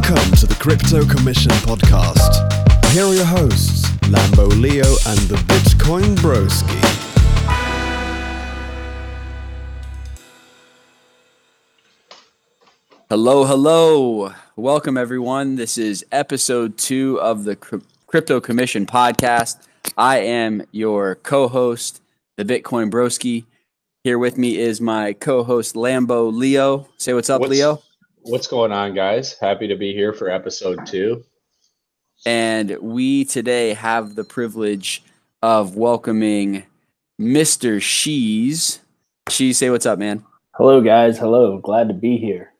Welcome to the Crypto Commission podcast. Here are your hosts, Lambo Leo and the Bitcoin Broski. Hello, hello. Welcome, everyone. This is episode two of the Crypto Commission podcast. I am your co host, the Bitcoin Broski. Here with me is my co host, Lambo Leo. Say what's up, What's- Leo. What's going on, guys? Happy to be here for episode two. And we today have the privilege of welcoming Mr. Scheze. Scheze, say what's up, man. Hello, guys. Hello. Glad to be here.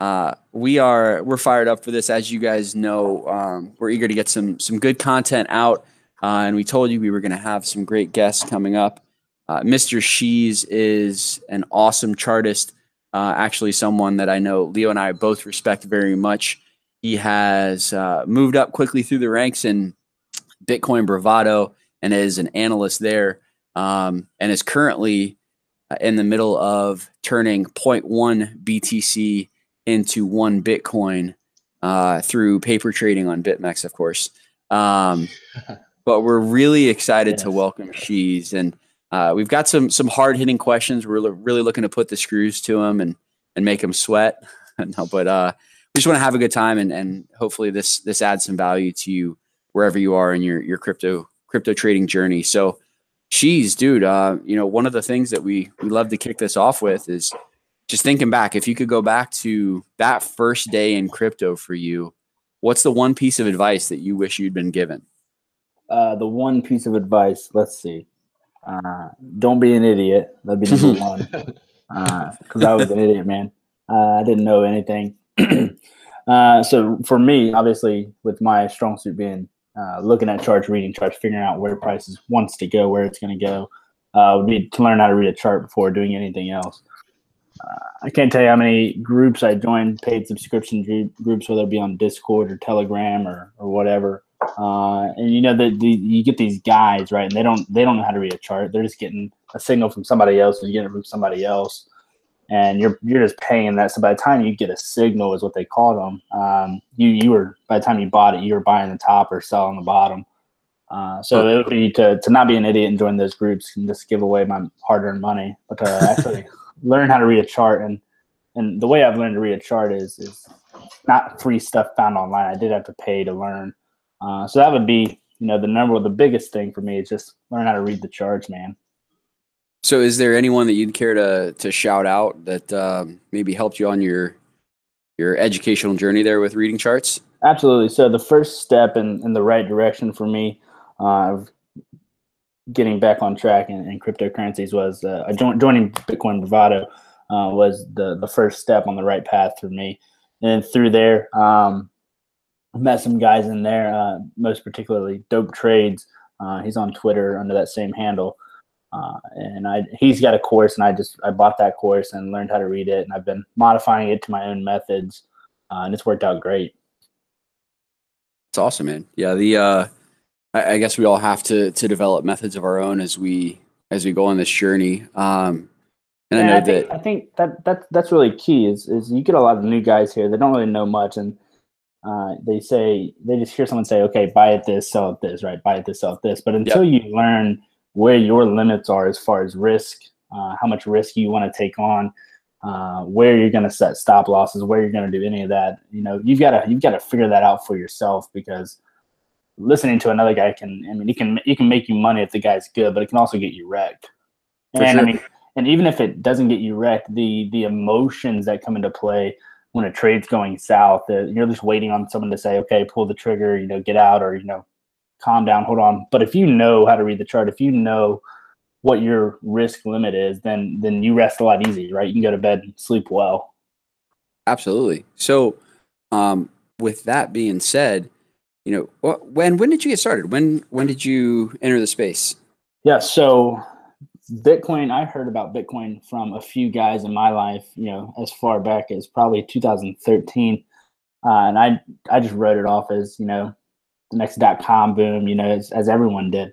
Uh, we are we're fired up for this, as you guys know. Um, we're eager to get some some good content out, uh, and we told you we were going to have some great guests coming up. Uh, Mr. Scheze is an awesome chartist, uh, actually someone that I know Leo and I both respect very much. He has uh, moved up quickly through the ranks in Bitcoin Bravado and is an analyst there, um, and is currently uh, in the middle of turning 0.1 BTC into one Bitcoin uh, through paper trading on BitMEX, of course. Um, but we're really excited to welcome Scheze, and uh, we've got some some hard hitting questions. We're really looking to put the screws to them and and make them sweat. no, but uh, we just want to have a good time, and and hopefully this this adds some value to you wherever you are in your your crypto crypto trading journey. So. Scheze, dude. Uh, you know, one of the things that we we love to kick this off with is just thinking back, if you could go back to that first day in crypto for you, what's the one piece of advice that you wish you'd been given? Uh, the one piece of advice, let's see. Uh, don't be an idiot. That'd be number one. Because I was an idiot, man. Uh, I didn't know anything. uh, so for me, obviously, with my strong suit being uh, looking at charts, reading charts, figuring out where prices wants to go, where it's going to go, uh, would be to learn how to read a chart before doing anything else. Uh, I can't tell you how many groups I joined, paid subscription group, groups, whether it be on Discord or Telegram or, or whatever. Uh, and you know that you get these guys right, and they don't they don't know how to read a chart. They're just getting a signal from somebody else, or you get it from somebody else, and you're you're just paying that. So by the time you get a signal, is what they call them. Um, you you were by the time you bought it, you were buying the top or selling the bottom. Uh, so it would be to, to not be an idiot and join those groups and just give away my hard earned money, but to actually learn how to read a chart. And and the way I've learned to read a chart is is not free stuff found online. I did have to pay to learn. Uh, so that would be you know the number the biggest thing for me is just learn how to read the charts, man. So, is there anyone that you'd care to to shout out that um, maybe helped you on your your educational journey there with reading charts? Absolutely. So the first step in, in the right direction for me uh, of getting back on track in, in cryptocurrencies was uh, join, joining Bitcoin Bravado uh, was the the first step on the right path for me. And through there, um, met some guys in there, uh, most particularly Dope Trades. Uh, he's on Twitter under that same handle. Uh, and I, he's got a course, and I just I bought that course and learned how to read it, and I've been modifying it to my own methods, uh, and it's worked out great. It's awesome, man. Yeah, the uh, I, I guess we all have to to develop methods of our own as we as we go on this journey. Um, and I know I think, that I think that that that's really key. Is is you get a lot of new guys here. that don't really know much, and uh, they say they just hear someone say, "Okay, buy it this, sell it this, right? Buy it this, sell it this." But until you learn where your limits are as far as risk, uh, how much risk you want to take on, uh, where you're going to set stop losses, where you're going to do any of that, you know, you've got to you've got to figure that out for yourself because listening to another guy can I mean, he can he can make you money if the guy's good, but it can also get you wrecked. For and sure. I mean, and even if it doesn't get you wrecked, the the emotions that come into play when a trade's going south, uh, you're just waiting on someone to say, okay, pull the trigger, you know, get out, or you know, calm down, hold on. But if you know how to read the chart, if you know what your risk limit is, then then you rest a lot easier, right? You can go to bed and sleep well. absolutely. So, um, with that being said, you know, when when did you get started? When when did you enter the space? Yeah, so Bitcoin, I heard about Bitcoin from a few guys in my life, you know, as far back as probably 2013. Uh, and I I just wrote it off as, you know, the next dot com boom, you know, as, as everyone did.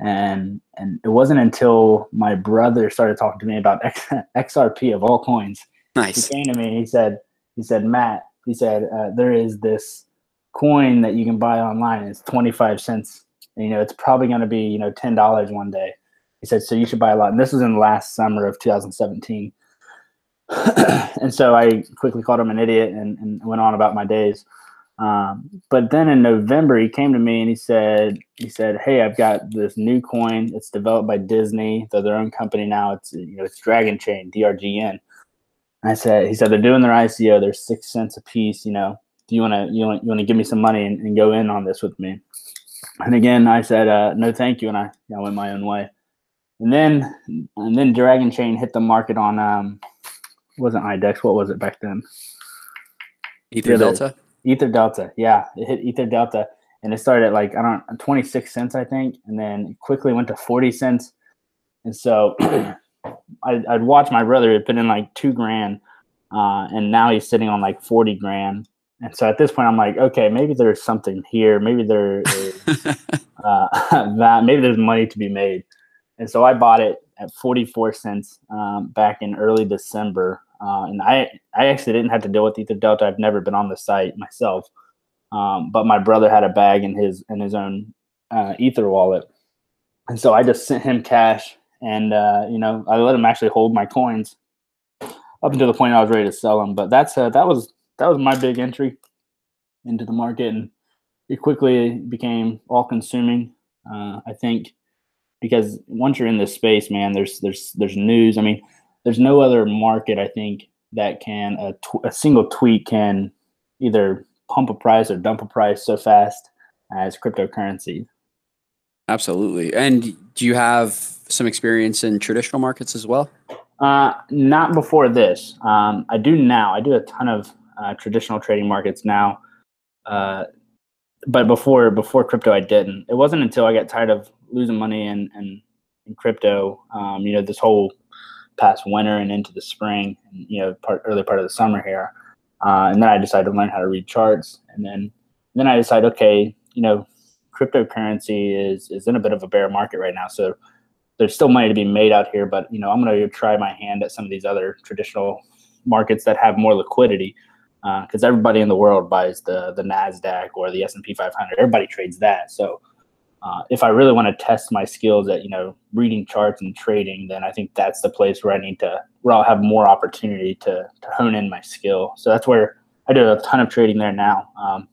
And and it wasn't until my brother started talking to me about X, XRP of all coins. Nice. He came to me and he said, he said, Matt, he said uh, there is this coin that you can buy online. It's 25 cents. And, you know, it's probably going to be, you know, $10 one day. He said, so you should buy a lot. And this was in the last summer of 2017. and so I quickly called him an idiot and, and went on about my days. Um, but then in November, he came to me and he said, he said, Hey, I've got this new coin. It's developed by Disney. They're their own company now. It's, you know, it's Dragon Chain, DRGN. I said, he said, they're doing their ICO. They're six cents a piece. You know, do you want to, you want, you want to give me some money and, and, go in on this with me? And again, I said, uh, no, thank you. And I, I went my own way. And then, and then Dragon Chain hit the market on, um, wasn't IDEX. What was it back then? Ether Delta. Ether Delta. Yeah. It hit Ether Delta and it started at like, I don't 26 cents, I think. And then quickly went to 40 cents. And so I'd, I'd watch my brother put in like two grand, uh, and now he's sitting on like forty grand. And so at this point, I'm like, okay, maybe there's something here. Maybe there is uh, that. Maybe there's money to be made. And so I bought it at 44 cents um, back in early December. Uh, and I, I actually didn't have to deal with Ether Delta. I've never been on the site myself, um, but my brother had a bag in his in his own uh, Ether wallet, and so I just sent him cash and uh, you know I let him actually hold my coins up until the point I was ready to sell them. But that's uh, that was that was my big entry into the market, and it quickly became all consuming. Uh, I think because once you're in this space, man, there's there's there's news. I mean, there's no other market I think that can a, tw- a single tweet can either pump a price or dump a price so fast as cryptocurrency. Absolutely. And do you have some experience in traditional markets as well? Uh, not before this. Um, I do now. I do a ton of uh, traditional trading markets now. Uh, but before before crypto, I didn't. It wasn't until I got tired of losing money in in, in crypto. Um, you know, this whole past winter and into the spring, and you know, part early part of the summer here, uh, and then I decided to learn how to read charts, and then then I decided, okay, you know, cryptocurrency is is in a bit of a bear market right now. So there's still money to be made out here, but you know I'm going to try my hand at some of these other traditional markets that have more liquidity because uh, everybody in the world buys the the Nasdaq or the S and P 500. Everybody trades that. So uh, if I really want to test my skills at you know reading charts and trading, then I think that's the place where I need to where I'll have more opportunity to to hone in my skill. So that's where I do a ton of trading there now. Um,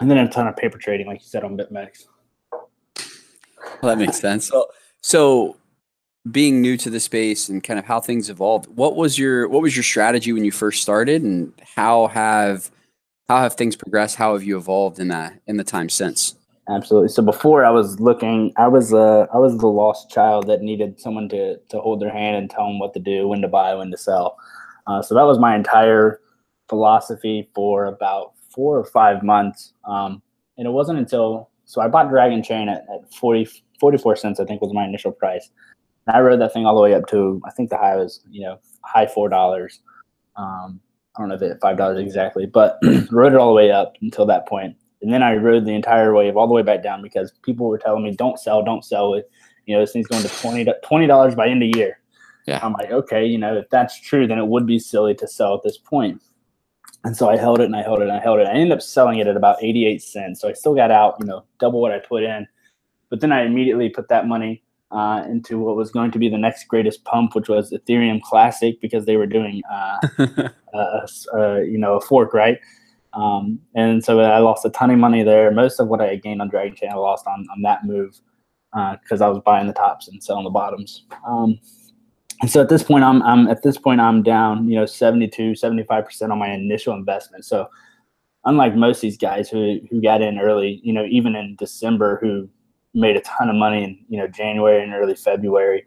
and then a ton of paper trading, like you said on BitMEX. Well, that makes sense. So, so being new to the space and kind of how things evolved, what was your what was your strategy when you first started, and how have how have things progressed? How have you evolved in that in the time since? Absolutely. So before I was looking, I was uh I was the lost child that needed someone to to hold their hand and tell them what to do, when to buy, when to sell. Uh, so that was my entire philosophy for about four or five months. Um, and it wasn't until so I bought Dragon Chain at, at 40, 44 cents, I think was my initial price. And I rode that thing all the way up to I think the high was, you know, high four dollars. Um, I don't know if it five dollars exactly, but rode it all the way up until that point. And then I rode the entire wave all the way back down because people were telling me, Don't sell, don't sell it. You know, this thing's going to 20 dollars by end of year. Yeah. I'm like, okay, you know, if that's true, then it would be silly to sell at this point. And so I held it and I held it and I held it. I ended up selling it at about 88 cents. So I still got out, you know, double what I put in. But then I immediately put that money uh, into what was going to be the next greatest pump, which was Ethereum Classic, because they were doing, uh, uh, uh, you know, a fork, right? Um, and so I lost a ton of money there. Most of what I gained on Dragon Chain, I lost on, on that move because uh, I was buying the tops and selling the bottoms. Um, and so at this point I'm, I'm at this point i'm down you know 72 75% on my initial investment so unlike most of these guys who who got in early you know even in december who made a ton of money in you know january and early february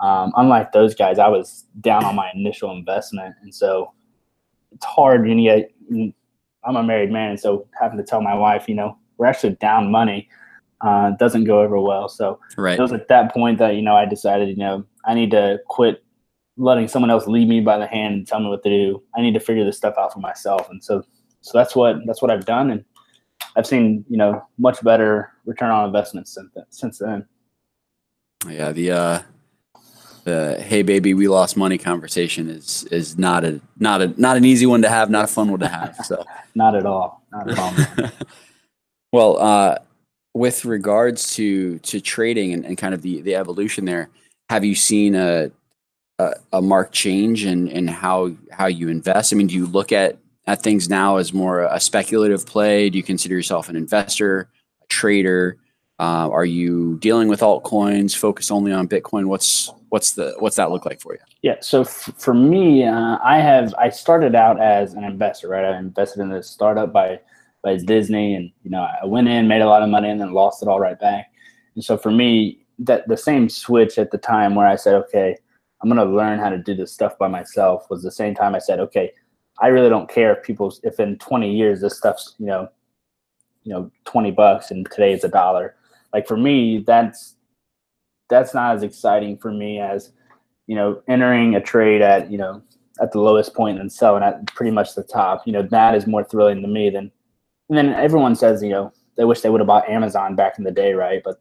um, unlike those guys i was down on my initial investment and so it's hard when you get i'm a married man and so having to tell my wife you know we're actually down money uh, doesn't go over well so right. it was at that point that you know i decided you know I need to quit letting someone else lead me by the hand and tell me what to do. I need to figure this stuff out for myself. And so, so that's what, that's what I've done. And I've seen, you know, much better return on investment since since then. Yeah. The, uh, the "Hey baby, we lost money" conversation is is not a not a not an easy one to have, not a fun one to have. So not at all, not at all. well, uh, with regards to to trading and, and kind of the the evolution there, have you seen a a, a marked change in in how how you invest? I mean, do you look at at things now as more a speculative play? Do you consider yourself an investor, a trader? Uh, are you dealing with altcoins? Focus only on Bitcoin? What's what's the what's that look like for you? Yeah, so f- for me, uh, I have I started out as an investor, right? I invested in this startup by by Disney, and you know I went in, made a lot of money, and then lost it all right back. And so for me, that the same switch at the time where I said, okay, I'm gonna learn how to do this stuff by myself was the same time I said, okay, I really don't care if people if in 20 years this stuff's you know, you know, 20 bucks and today it's a dollar. Like for me, that's that's not as exciting for me as you know entering a trade at you know at the lowest point and selling at pretty much the top. You know that is more thrilling to me than. And then everyone says you know they wish they would have bought Amazon back in the day, right? But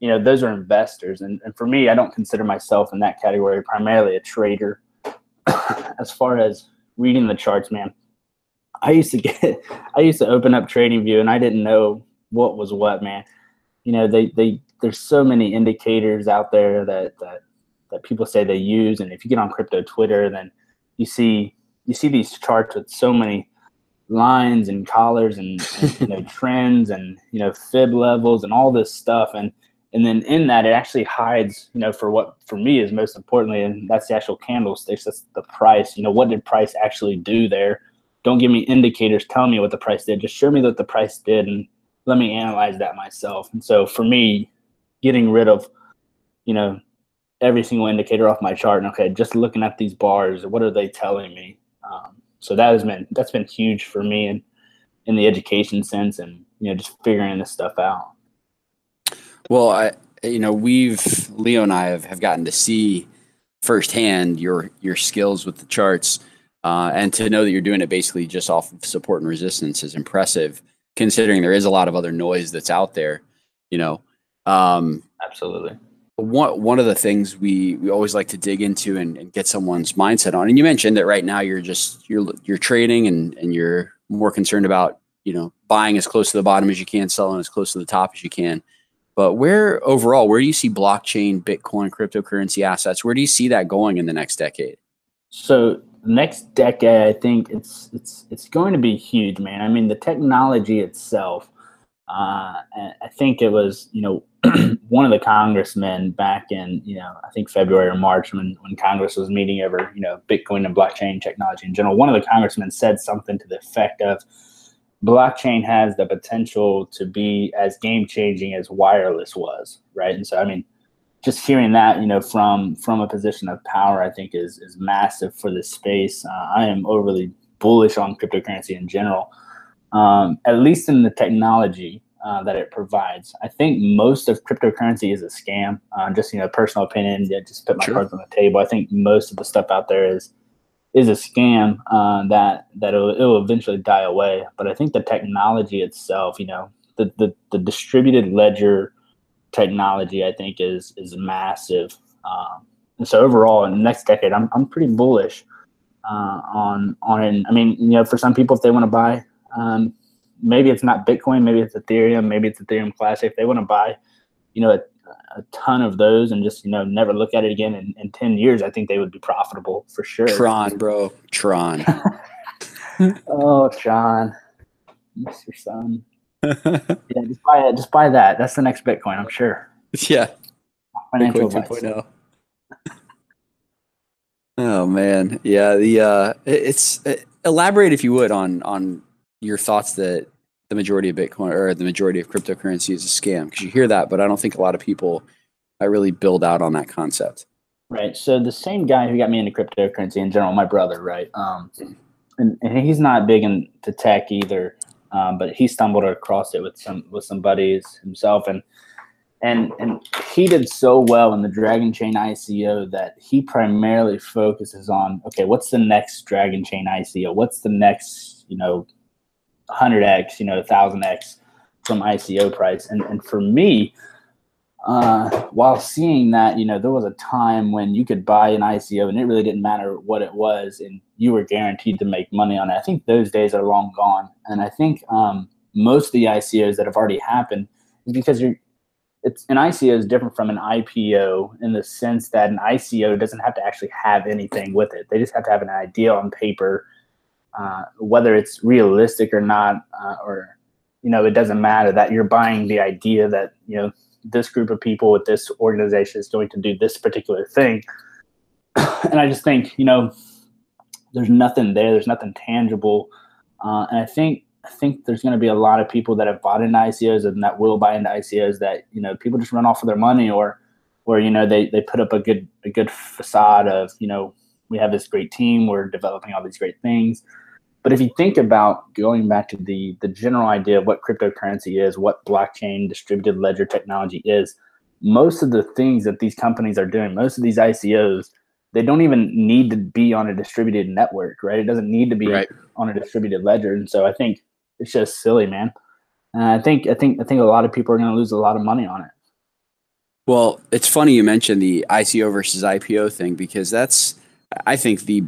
you know those are investors, and, and for me, I don't consider myself in that category. Primarily a trader. as far as reading the charts, man. I used to get, I used to open up Trading View and I didn't know what was what, man. You know, they, they, there's so many indicators out there that, that, that people say they use. And if you get on crypto Twitter, then you see, you see these charts with so many lines and collars and, and you know, trends and, you know, fib levels and all this stuff. And, and then in that it actually hides you know for what for me is most importantly and that's the actual candlesticks that's the price you know what did price actually do there don't give me indicators tell me what the price did just show me what the price did and let me analyze that myself and so for me getting rid of you know every single indicator off my chart. And okay just looking at these bars what are they telling me? Um, so that has been that's been huge for me and in the education sense and you know just figuring this stuff out. Well, I you know we've Leo and I have, have gotten to see firsthand your your skills with the charts, uh, and to know that you're doing it basically just off of support and resistance is impressive, considering there is a lot of other noise that's out there. You know, um, absolutely. One one of the things we we always like to dig into and, and get someone's mindset on, and you mentioned that right now you're just you're you're trading and and you're more concerned about you know buying as close to the bottom as you can, selling as close to the top as you can. But where overall, where do you see blockchain, Bitcoin, cryptocurrency assets? Where do you see that going in the next decade? So next decade, I think it's it's it's going to be huge, man. I mean, the technology itself. Uh, I think it was you know one of the congressmen back in you know I think February or March when when Congress was meeting over you know Bitcoin and blockchain technology in general. One of the congressmen said something to the effect of blockchain has the potential to be as game changing as wireless was, right? And so, I mean, just hearing that, you know, from from a position of power, I think is is massive for this space. Uh, I am overly bullish on cryptocurrency in general, um, at least in the technology uh, that it provides. I think most of cryptocurrency is a scam. Uh, just you know, personal opinion. Yeah, just put my sure. cards on the table. I think most of the stuff out there is is a scam uh, that that it'll, it'll, eventually die away. But I think the technology itself, you know, the, the, the distributed ledger technology, I think is is massive. Um, and so overall, in the next decade, I'm I'm pretty bullish uh, on on it. I mean, you know, for some people, if they want to buy, um, maybe it's not Bitcoin, maybe it's Ethereum, maybe it's Ethereum Classic. If they want to buy, you know, a ton of those and just you know never look at it again in, in 10 years i think they would be profitable for sure. Tron bro. Tron. Oh tron. Mr son. Yeah just buy it just buy that. That's the next bitcoin i'm sure. Yeah. Financial bitcoin oh. Man. Yeah the uh it's uh, elaborate if you would on on your thoughts that the majority of Bitcoin or the majority of cryptocurrency is a scam because you hear that, but I don't think a lot of people I really build out on that concept. Right. So the same guy who got me into cryptocurrency in general, my brother, right? Um, and, and he's not big into tech either, um, but he stumbled across it with some with some buddies himself, and and and he did so well in the Dragon Chain ICO that he primarily focuses on okay, what's the next Dragon Chain ICO? What's the next you know 100x, you know, 1000x from ICO price. And, and for me, uh, while seeing that, you know, there was a time when you could buy an ICO and it really didn't matter what it was, and you were guaranteed to make money on it. I think those days are long gone, and I think um, most of the ICOs that have already happened is because you're. It's an ICO is different from an IPO in the sense that an ICO doesn't have to actually have anything with it. They just have to have an idea on paper, uh, whether it's realistic or not, uh, or you know, it doesn't matter that you're buying the idea that you know this group of people with this organization is going to do this particular thing. and I just think, you know, there's nothing there. There's nothing tangible. Uh, and I think I think there's going to be a lot of people that have bought into ICOs and that will buy into ICOs that you know people just run off of their money or or you know they they put up a good a good facade of you know we have this great team we're developing all these great things but if you think about going back to the the general idea of what cryptocurrency is, what blockchain distributed ledger technology is, most of the things that these companies are doing, most of these ICOs, they don't even need to be on a distributed network, right? It doesn't need to be right. on a distributed ledger, and so I think it's just silly, man. And I think I think I think a lot of people are going to lose a lot of money on it. Well, it's funny you mentioned the ICO versus IPO thing because that's I think the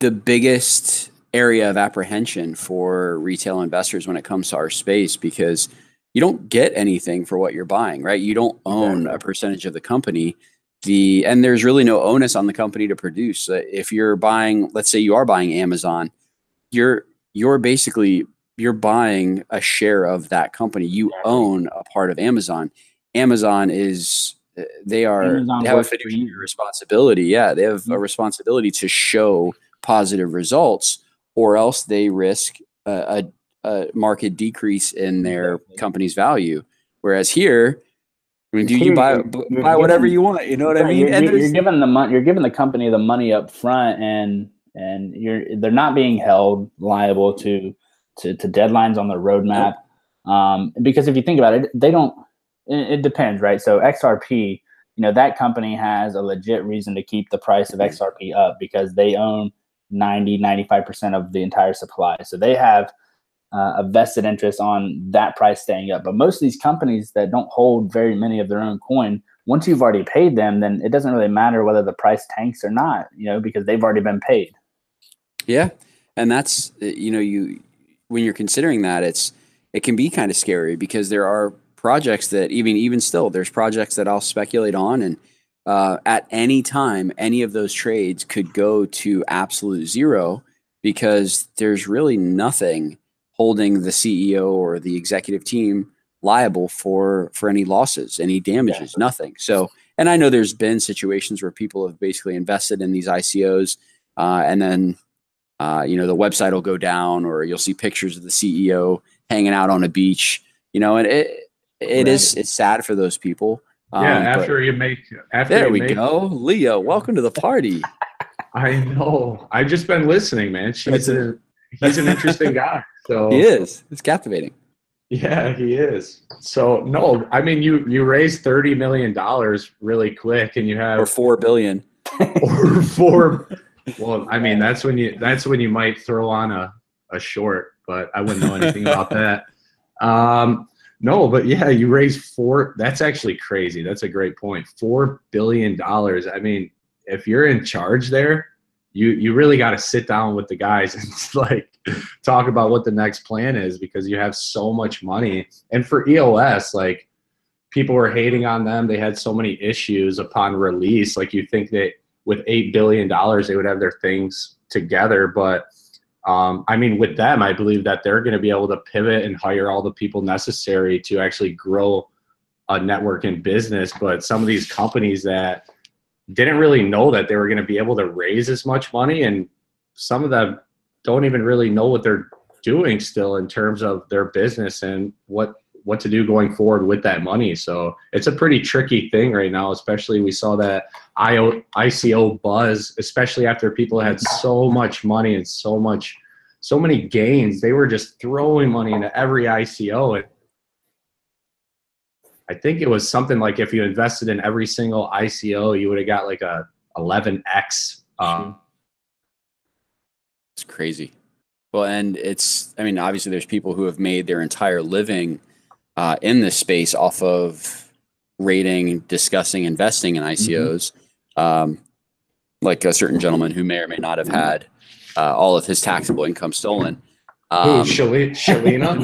the biggest area of apprehension for retail investors when it comes to our space because you don't get anything for what you're buying, right? You don't own a percentage of the company. The and there's really no onus on the company to produce. Uh, if you're buying, let's say you are buying Amazon, you're you're basically you're buying a share of that company. You own a part of Amazon. Amazon is uh, they are Amazon they have a fiduciary responsibility. Yeah, they have mm-hmm. a responsibility to show positive results or else they risk a, a, a market decrease in their company's value. Whereas here, I mean, do you buy buy whatever you want? You know what I mean? You're, you're, you're giving the money. You're giving the company the money up front, and and you're they're not being held liable to to, to deadlines on the roadmap. Um, because if you think about it, they don't. It, it, depends, right? So XRP, you know, that company has a legit reason to keep the price of XRP up because they own 90, 95% of the entire supply. So they have uh, a vested interest on that price staying up. But most of these companies that don't hold very many of their own coin, once you've already paid them, then it doesn't really matter whether the price tanks or not, you know, because they've already been paid. Yeah. And that's, uh, you know, you, when you're considering that, it's, it can be kind of scary because there are projects that even, even still, there's projects that I'll speculate on and, uh, at any time, any of those trades could go to absolute zero because there's really nothing holding the CEO or the executive team liable for for any losses, any damages, yeah. nothing. So, and I know there's been situations where people have basically invested in these ICOs, uh, and then uh, you know the website will go down, or you'll see pictures of the CEO hanging out on a beach. You know, and it it right. is it's sad for those people. Yeah, um, after you make after there we make, go, Leo. Welcome to the party. I know. I've just been listening, man. She's a, he's an interesting guy. So he is. It's captivating. Yeah, he is. So no, I mean you you raised thirty million dollars really quick, and you have or four billion or four. Well, I mean that's when you that's when you might throw on a a short, but I wouldn't know anything about that. Um, no, but yeah, you raised four. That's actually crazy. That's a great point. Four billion dollars. I mean, if you're in charge there, you you really got to sit down with the guys and like talk about what the next plan is because you have so much money. And for EOS, like people were hating on them. They had so many issues upon release. Like you think that with eight billion dollars, they would have their things together, but um, I mean, with them, I believe that they're going to be able to pivot and hire all the people necessary to actually grow a network and business. But some of these companies that didn't really know that they were going to be able to raise as much money, and some of them don't even really know what they're doing still in terms of their business and what what to do going forward with that money. So it's a pretty tricky thing right now, especially we saw that IO, ICO buzz, especially after people had so much money and so much, so many gains. They were just throwing money into every ICO. And I think it was something like if you invested in every single ICO, you would have got like a 11x. Um, it's crazy. Well, and it's, I mean, obviously there's people who have made their entire living – uh, in this space off of rating discussing investing in ICOs, um, like a certain gentleman who may or may not have had uh, all of his taxable income stolen. Um, Shali- Shalina?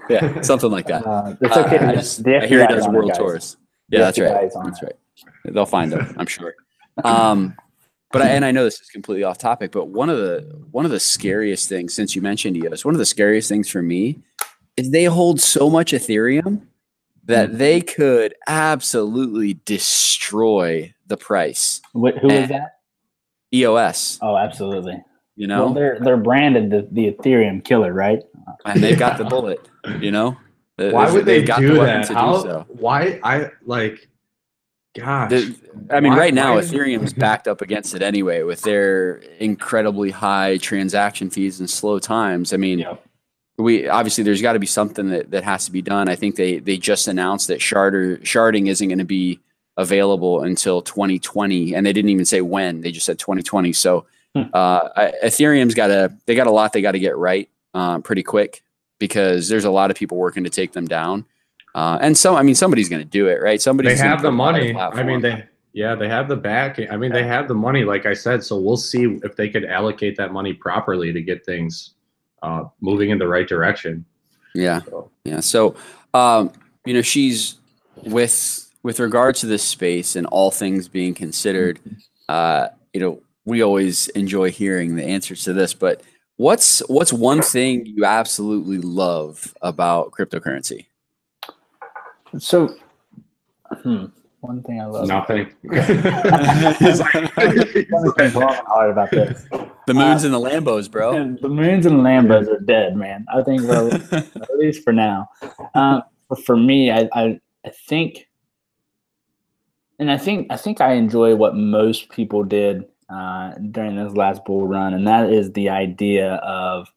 yeah, something like that. Uh, it's okay. Uh, I, just, I hear he does it, world tours. Yeah, that's right. That's right. They'll find him, I'm sure. Um, but I, and I know this is completely off topic, but one of the one of the scariest things since you mentioned EOS, one of the scariest things for me is they hold so much Ethereum that Mm-hmm. they could absolutely destroy the price. Wh- Who is that? EOS, Oh, absolutely. you Well, know, they're they're branded the, the Ethereum killer, right? and they've got the bullet. You know, Why they've- would they got do the weapon that? to How? so. Why? I like. Gosh. The- I mean, Why- right now, why- Ethereum's backed up against it anyway with their incredibly high transaction fees and slow times. I mean, Yep. We obviously there's got to be something that, that has to be done. I think they they just announced that sharder sharding isn't going to be available until 2020, and they didn't even say when. They just said 2020. So Hmm. uh, I- Ethereum's got a they got a lot they got to get right uh, pretty quick because there's a lot of people working to take them down. Uh, and so, I mean, somebody's going to do it, right? Somebody they have the money. I mean, they yeah, they have the back. I mean, they have the money, like I said. So we'll see if they could allocate that money properly to get things uh, moving in the right direction. Yeah, So, yeah. So, um, you know, Scheze with with regard to this space and all things being considered. Uh, you know, we always enjoy hearing the answers to this. But what's what's one thing you absolutely love about cryptocurrency? So, hmm, one thing I love. nothing. He's Something's wrong and hard about this. The moons and the Lambos, bro. The moons and the Lambos are dead, man. I think well, at least for now. But for me, I, I I think, and I think I think I enjoy what most people did uh, during this last bull run, and that is the idea of,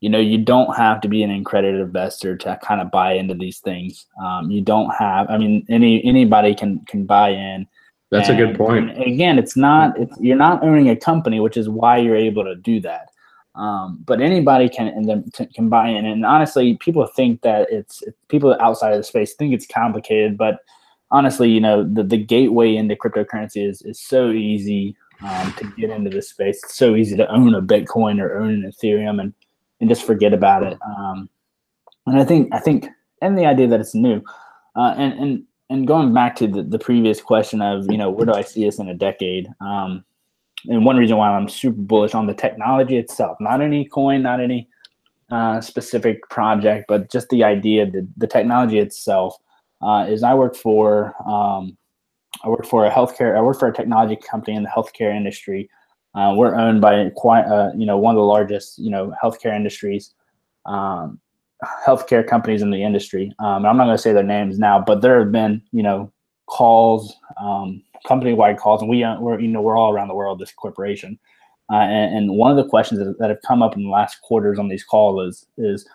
you know, you don't have to be an accredited investor to kind of buy into these things. Um, you don't have. I mean, any anybody can can buy in. That's a good point. again, it's not it's you're not owning a company, which is why you're able to do that. Um, but anybody can and then t- can buy in. And honestly, people think that it's, it's people outside of the space think it's complicated, but honestly, you know, the, the gateway into cryptocurrency is is so easy um, to get into this space. It's so easy to own a Bitcoin or own an Ethereum and and just forget about it. Um, and I think I think and the idea that it's new, uh, and and and going back to the, the previous question of you know where do I see us in a decade? Um, and one reason why I'm super bullish on the technology itself, not any coin, not any uh, specific project, but just the idea that the technology itself uh, is. I work for um, I work for a healthcare. I work for a technology company in the healthcare industry. Uh, we're owned by quite uh, you know one of the largest you know healthcare industries. Um, healthcare companies in the industry. Um, I'm not going to say their names now, but there have been, you know, calls, um, company-wide calls, and we uh, we're you know we're all around the world. This corporation, uh, and, and one of the questions that, that have come up in the last quarters on these calls is is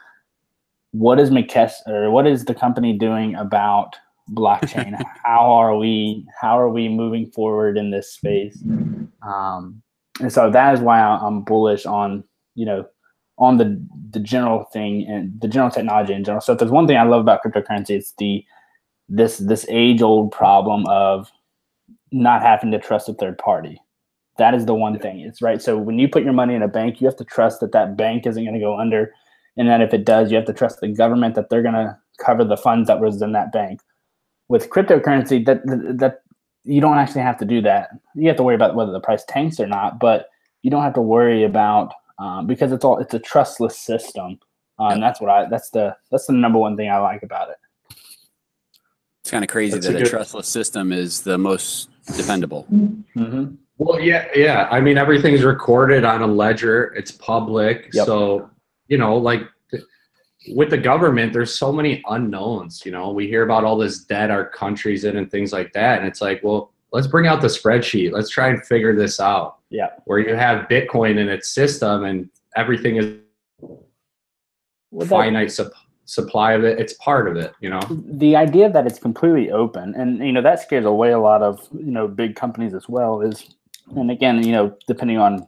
what is McKess or what is the company doing about blockchain? how are we how are we moving forward in this space? Um, and so that is why I'm bullish on you know on the the general thing and the general technology in general. So if there's one thing I love about cryptocurrency, it's the this this age old problem of not having to trust a third party. That is the one thing. It's right. So when you put your money in a bank, you have to trust that that bank isn't going to go under, and that if it does, you have to trust the government that they're going to cover the funds that was in that bank. With cryptocurrency, that that you don't actually have to do that. You have to worry about whether the price tanks or not, but you don't have to worry about um, because it's all it's a trustless system. Um, Yep. That's what I that's the that's the number one thing I like about it. It's kind of crazy That's that a, good- trustless system is the most dependable. Mm-hmm. Well, yeah, yeah. I mean, everything's recorded on a ledger. It's public. Yep. So, you know, like with the government, there's so many unknowns. You know, we hear about all this debt our country's in and things like that. And it's like, well, let's bring out the spreadsheet. Let's try and figure this out. Yeah. Where you have Bitcoin in its system and everything is Well, finite sup- supply of it. It's part of it, you know? the idea that it's completely open and you know that scares away a lot of you know big companies as well is and again you know depending on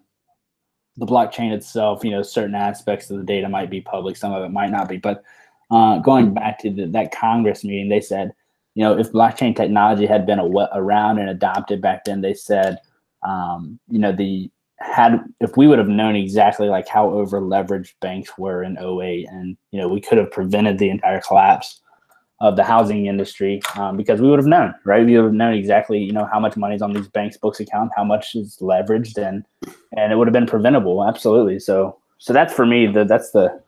the blockchain itself you know certain aspects of the data might be public some of it might not be but uh, going back to the, that congress meeting they said you know, if blockchain technology had been around and adopted back then, they said, um, you know, the had if we would have known exactly like how over leveraged banks were in 08 and you know we could have prevented the entire collapse of the housing industry um, because we would have known right? We would have known exactly you know how much money is on these banks books account how much is leveraged and and it would have been preventable absolutely. So so that's for me the that's the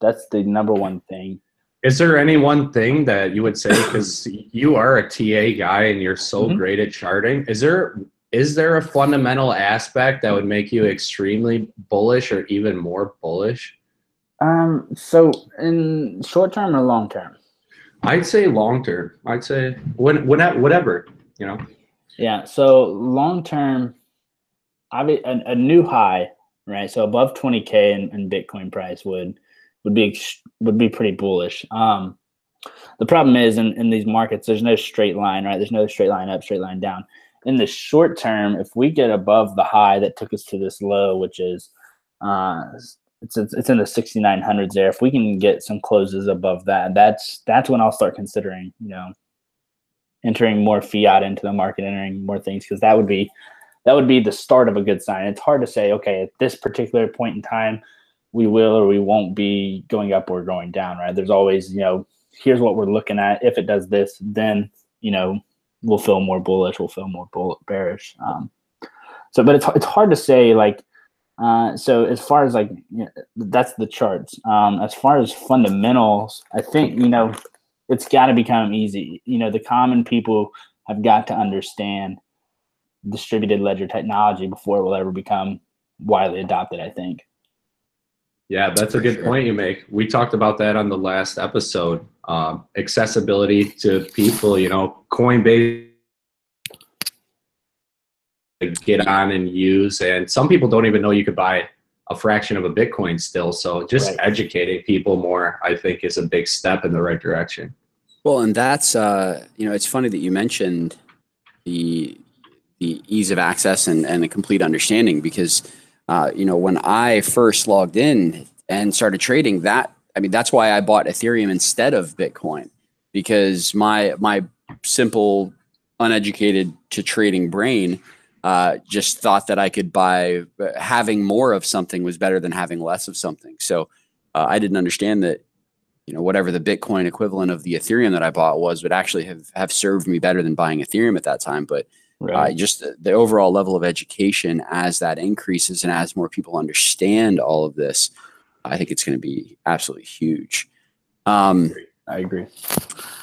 that's the number one thing. Is there any one thing that you would say because you are a ta guy and you're so mm-hmm. great at charting is there is there a fundamental aspect that would make you extremely bullish or even more bullish? Um, so in short term or long term? I'd say long term. I'd say when, when whatever, you know. Yeah. So long term, I mean, a, a, new high, right? So above 20k in, in, Bitcoin price would would be would be pretty bullish. Um, the problem is in, in these markets, there's no straight line, right? There's no straight line up, straight line down in the short term, if we get above the high that took us to this low, which is uh, it's it's in the 6900s there. If we can get some closes above that, that's that's when I'll start considering, you know, entering more fiat into the market, entering more things because that would be that would be the start of a good sign. It's hard to say, okay, at this particular point in time, we will or we won't be going up or going down, right? There's always, you know, here's what we're looking at. If it does this, then you know will feel more bullish, will feel more bull- bearish. Um, so, but it's it's hard to say like. Uh, so as far as like you know, that's the charts. Um, as far as fundamentals, I think you know it's got to become easy. You know, the common people have got to understand distributed ledger technology before it will ever become widely adopted. I think. Yeah, that's a good sure. point you make. We talked about that on the last episode. Um, accessibility to people, you know, Coinbase get on and use, and some people don't even know you could buy a fraction of a Bitcoin still. So just right. educating people more, I think, is a big step in the right direction. Well, and that's uh, you know, it's funny that you mentioned the the ease of access and, and the complete understanding because uh, you know, when I first logged in and started trading, that I mean, that's why I bought Ethereum instead of Bitcoin because my my simple, uneducated to trading brain uh, just thought that I could buy having more of something was better than having less of something. So uh, I didn't understand that you know whatever the Bitcoin equivalent of the Ethereum that I bought was would actually have have served me better than buying Ethereum at that time. But Right. Uh, just the, the, overall level of education as that increases and as more people understand all of this, I think it's going to be absolutely huge. Um, I agree.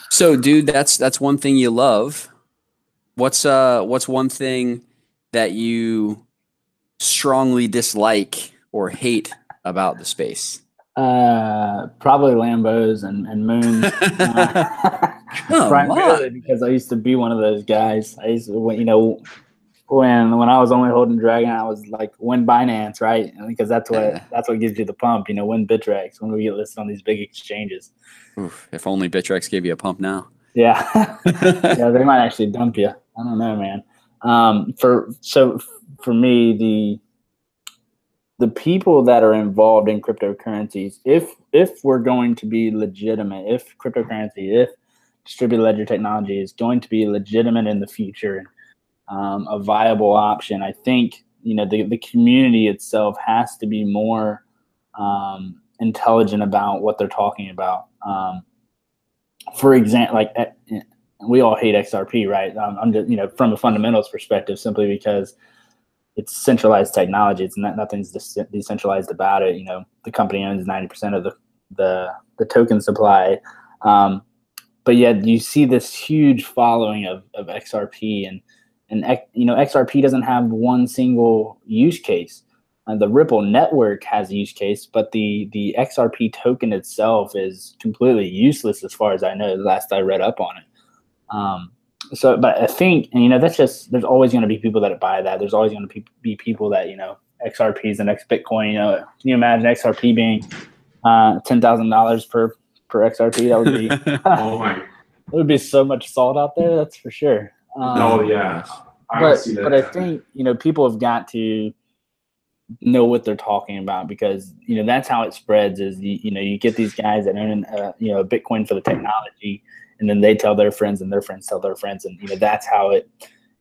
So, dude, that's that's one thing you love. What's uh what's one thing that you strongly dislike or hate about the space? Uh, probably Lambos and and moons. uh, primarily because I used to be one of those guys. I used to, you know, when when I was only holding Dragon, I was like, win Binance, right? Because that's what yeah. that's what gives you the pump. You know, win Bittrex when we get listed on these big exchanges. Oof, if only Bittrex gave you a pump now. Yeah, yeah, they might actually dump you. I don't know, man. Um, for so for me, the the people that are involved in cryptocurrencies, if if we're going to be legitimate, if cryptocurrency, if distributed ledger technology is going to be legitimate in the future, um, a viable option, I think you know the the community itself has to be more um, intelligent about what they're talking about. Um, for example, like eh, we all hate XRP, right? Um, I'm just you know from a fundamentals perspective, simply because it's centralized technology. It's not nothing's decentralized about it. You know, the company owns ninety percent of the the the token supply. Um, but yet you see this huge following of, of XRP and and you know XRP doesn't have one single use case. Uh, the Ripple network has a use case, but the the XRP token itself is completely useless as far as I know. Last I read up on it. Um, so but i think and you know that's just there's always going to be people that buy that there's always going to be people that you know xrp is the next bitcoin you know can you imagine xrp being uh $10000 per per xrp that would be oh my there would be so much salt out there that's for sure um, oh yeah. I but but i think you know people have got to know what they're talking about because you know that's how it spreads is you, you know you get these guys that own uh, you know bitcoin for the technology and then they tell their friends and their friends tell their friends and you know that's how it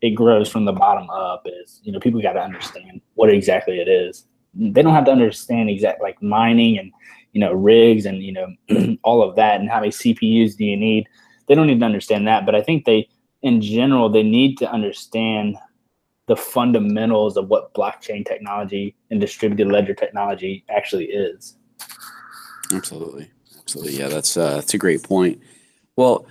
it grows from the bottom up is you know people got to understand what exactly it is. They don't have to understand exact like mining and you know rigs and you know all of that and how many cpus do you need. They don't need to understand that but i think they in general they need to understand the fundamentals of what blockchain technology and distributed ledger technology actually is. Absolutely, absolutely. Yeah, that's uh, that's a great point. Well,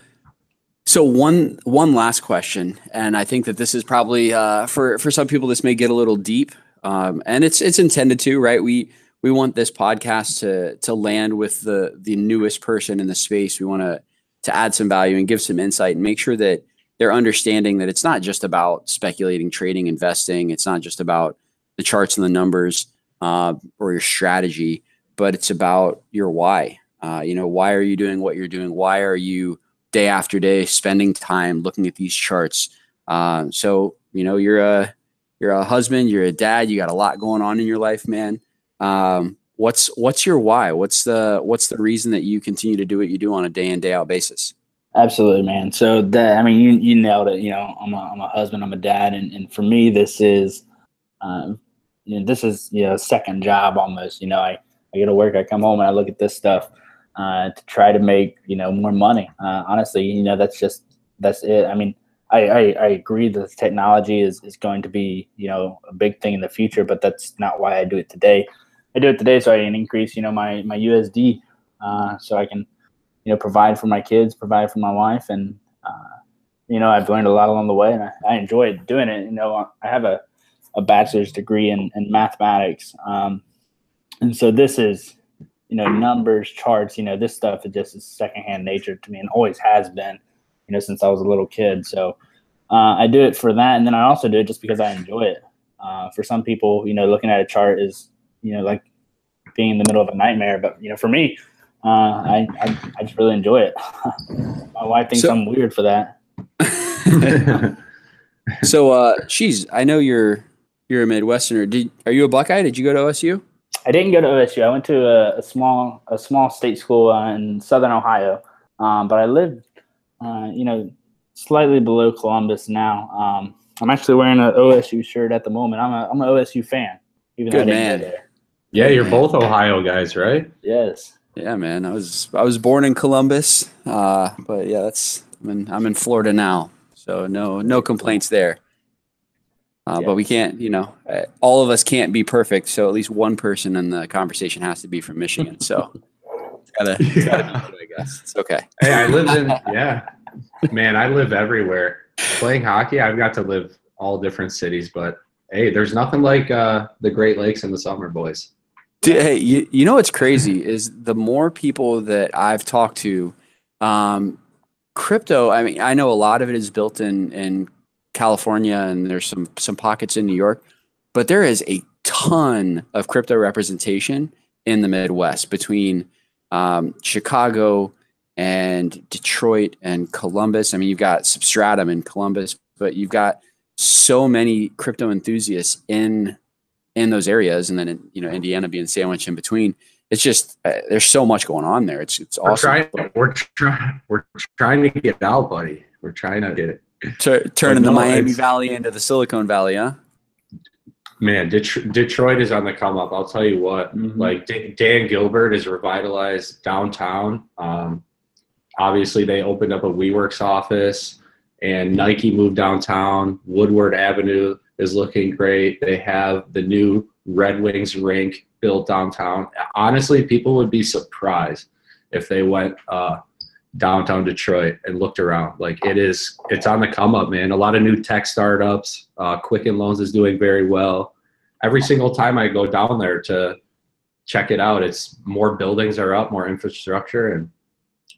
so one one last question, and I think that this is probably uh, for for some people this may get a little deep, um, and it's it's intended to, right? We we want this podcast to to land with the the newest person in the space. We want to to add some value and give some insight and make sure that they're understanding that it's not just about speculating, trading, investing. It's not just about the charts and the numbers uh, or your strategy, but it's about your why. Uh, you know, why are you doing what you're doing? Why are you day after day spending time looking at these charts? Uh, so you know, you're a you're a husband, you're a dad, you got a lot going on in your life, man. Um, what's what's your why? What's the what's the reason that you continue to do what you do on a day in day out basis? Absolutely, man. So that I mean, you you nailed it. You know, I'm a I'm a husband, I'm a dad, and and for me, this is, um, you know, this is you know second job almost. You know, I I go to work, I come home, and I look at this stuff uh, to try to make you know more money. Uh, honestly, you know, that's just that's it. I mean, I, I, I agree that technology is is going to be you know a big thing in the future, but that's not why I do it today. I do it today so I can increase you know my my USD, uh, so I can you know, provide for my kids, provide for my wife, and uh, you know, I've learned a lot along the way, and I, I enjoy doing it. You know, I have a, a bachelor's degree in, in mathematics, um, and so this is, you know, numbers, charts. You know, this stuff is just secondhand nature to me, and always has been. You know, since I was a little kid. So uh, I do it for that, and then I also do it just because I enjoy it. Uh, for some people, you know, looking at a chart is, you know, like being in the middle of a nightmare. But you know, for me, uh, I, I, I just really enjoy it. My wife thinks so, I'm weird for that. so, uh, she's. I know you're you're a Midwesterner. Did are you a Buckeye? Did you go to OSU? I didn't go to OSU. I went to a, a small a small state school uh, in Southern Ohio, um, but I lived, uh, you know, slightly below Columbus now. Um, I'm actually wearing an OSU shirt at the moment. I'm a I'm an OSU fan, even Good though I didn't man. go there. Yeah, you're both Ohio guys, right? Yes. Yeah, man. I was I was born in Columbus, uh, but yeah, that's I'm in I'm in Florida now, so no no complaints there. Uh, yeah. But we can't, you know, uh, all of us can't be perfect. So at least one person in the conversation has to be from Michigan. So it's gotta, it's gotta be good, I guess it's okay. Hey, I live in yeah, man. I live everywhere. Playing hockey, I've got to live all different cities, but hey, there's nothing like uh, the Great Lakes in the summer, boys. Hey, you, you know what's crazy is the more people that I've talked to, um, crypto. I mean, I know a lot of it is built in in California, and there's some some pockets in New York, but there is a ton of crypto representation in the Midwest between um, Chicago and Detroit and Columbus. I mean, you've got Substratum in Columbus, but you've got so many crypto enthusiasts in in those areas, and then you know Indiana being sandwiched in between. It's just uh, there's so much going on there. It's it's awesome. we're. Trying, we're trying we're trying to get out, buddy. We're trying to get it. Tur- turning the Miami Valley into the Silicon Valley, huh? Man, Det- Detroit is on the come up. I'll tell you what. Mm-hmm. Like D- Dan Gilbert has revitalized downtown. Um, obviously, they opened up a WeWorks office, and Nike moved downtown. Woodward Avenue is looking great. They have the new Red Wings rink built downtown. Honestly, people would be surprised if they went uh, downtown Detroit and looked around. Like it is, it's on the come up, man. A lot of new tech startups. Uh, Quicken Loans is doing very well. Every single time I go down there to check it out, it's more buildings are up, more infrastructure, and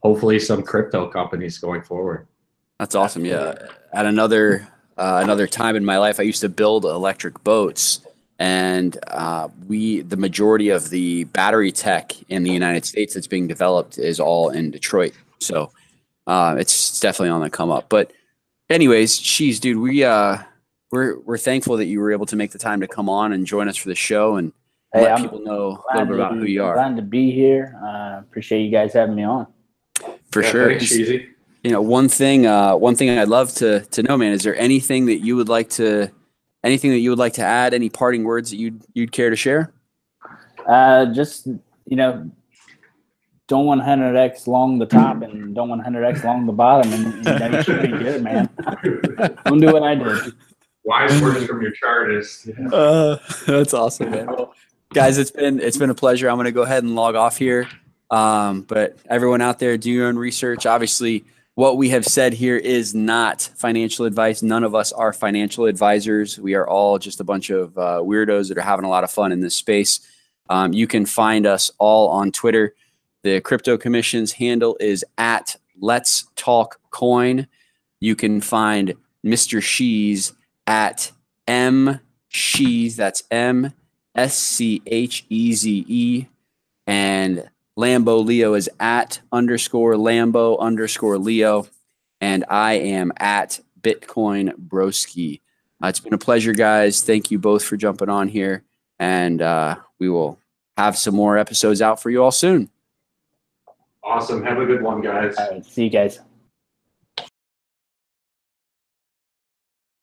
hopefully some crypto companies going forward. That's awesome. Yeah. At another uh, another time in my life, I used to build electric boats, and uh, we the majority of the battery tech in the United States that's being developed is all in Detroit. So uh, it's definitely on the come up. But anyways, she's dude, we uh we're we're thankful that you were able to make the time to come on and join us for the show and Hey, let I'm people know a little glad bit about to- who you are. Glad to be here. Uh, appreciate you guys having me on. For Yeah, sure. thanks, Cheesy. You know one thing uh one thing i'd love to to know man is there anything that you would like to anything that you would like to add any parting words that you'd you'd care to share Uh, just you know, don't 100x long the top and don't 100x long the bottom, and, and then you should be good, man. don't do what I did. Wise words from your chartist. uh that's awesome man Well, guys it's been it's been a pleasure i'm going to go ahead and log off here um but everyone out there do your own research obviously what we have said here is not financial advice none of us are financial advisors we are all just a bunch of uh, weirdos that are having a lot of fun in this space Um, you can find us all on Twitter. The Crypto Commission's handle is at Let's Talk Coin. You can find Mr. Scheze at M Scheze. That's M S C H E Z E. And Lambo Leo is at underscore Lambo underscore Leo. And I am at Bitcoin Broski. Uh, it's been a pleasure, guys. Thank you both for jumping on here. And uh, we will have some more episodes out for you all soon. Awesome. Have a good one, guys. All right, see you guys.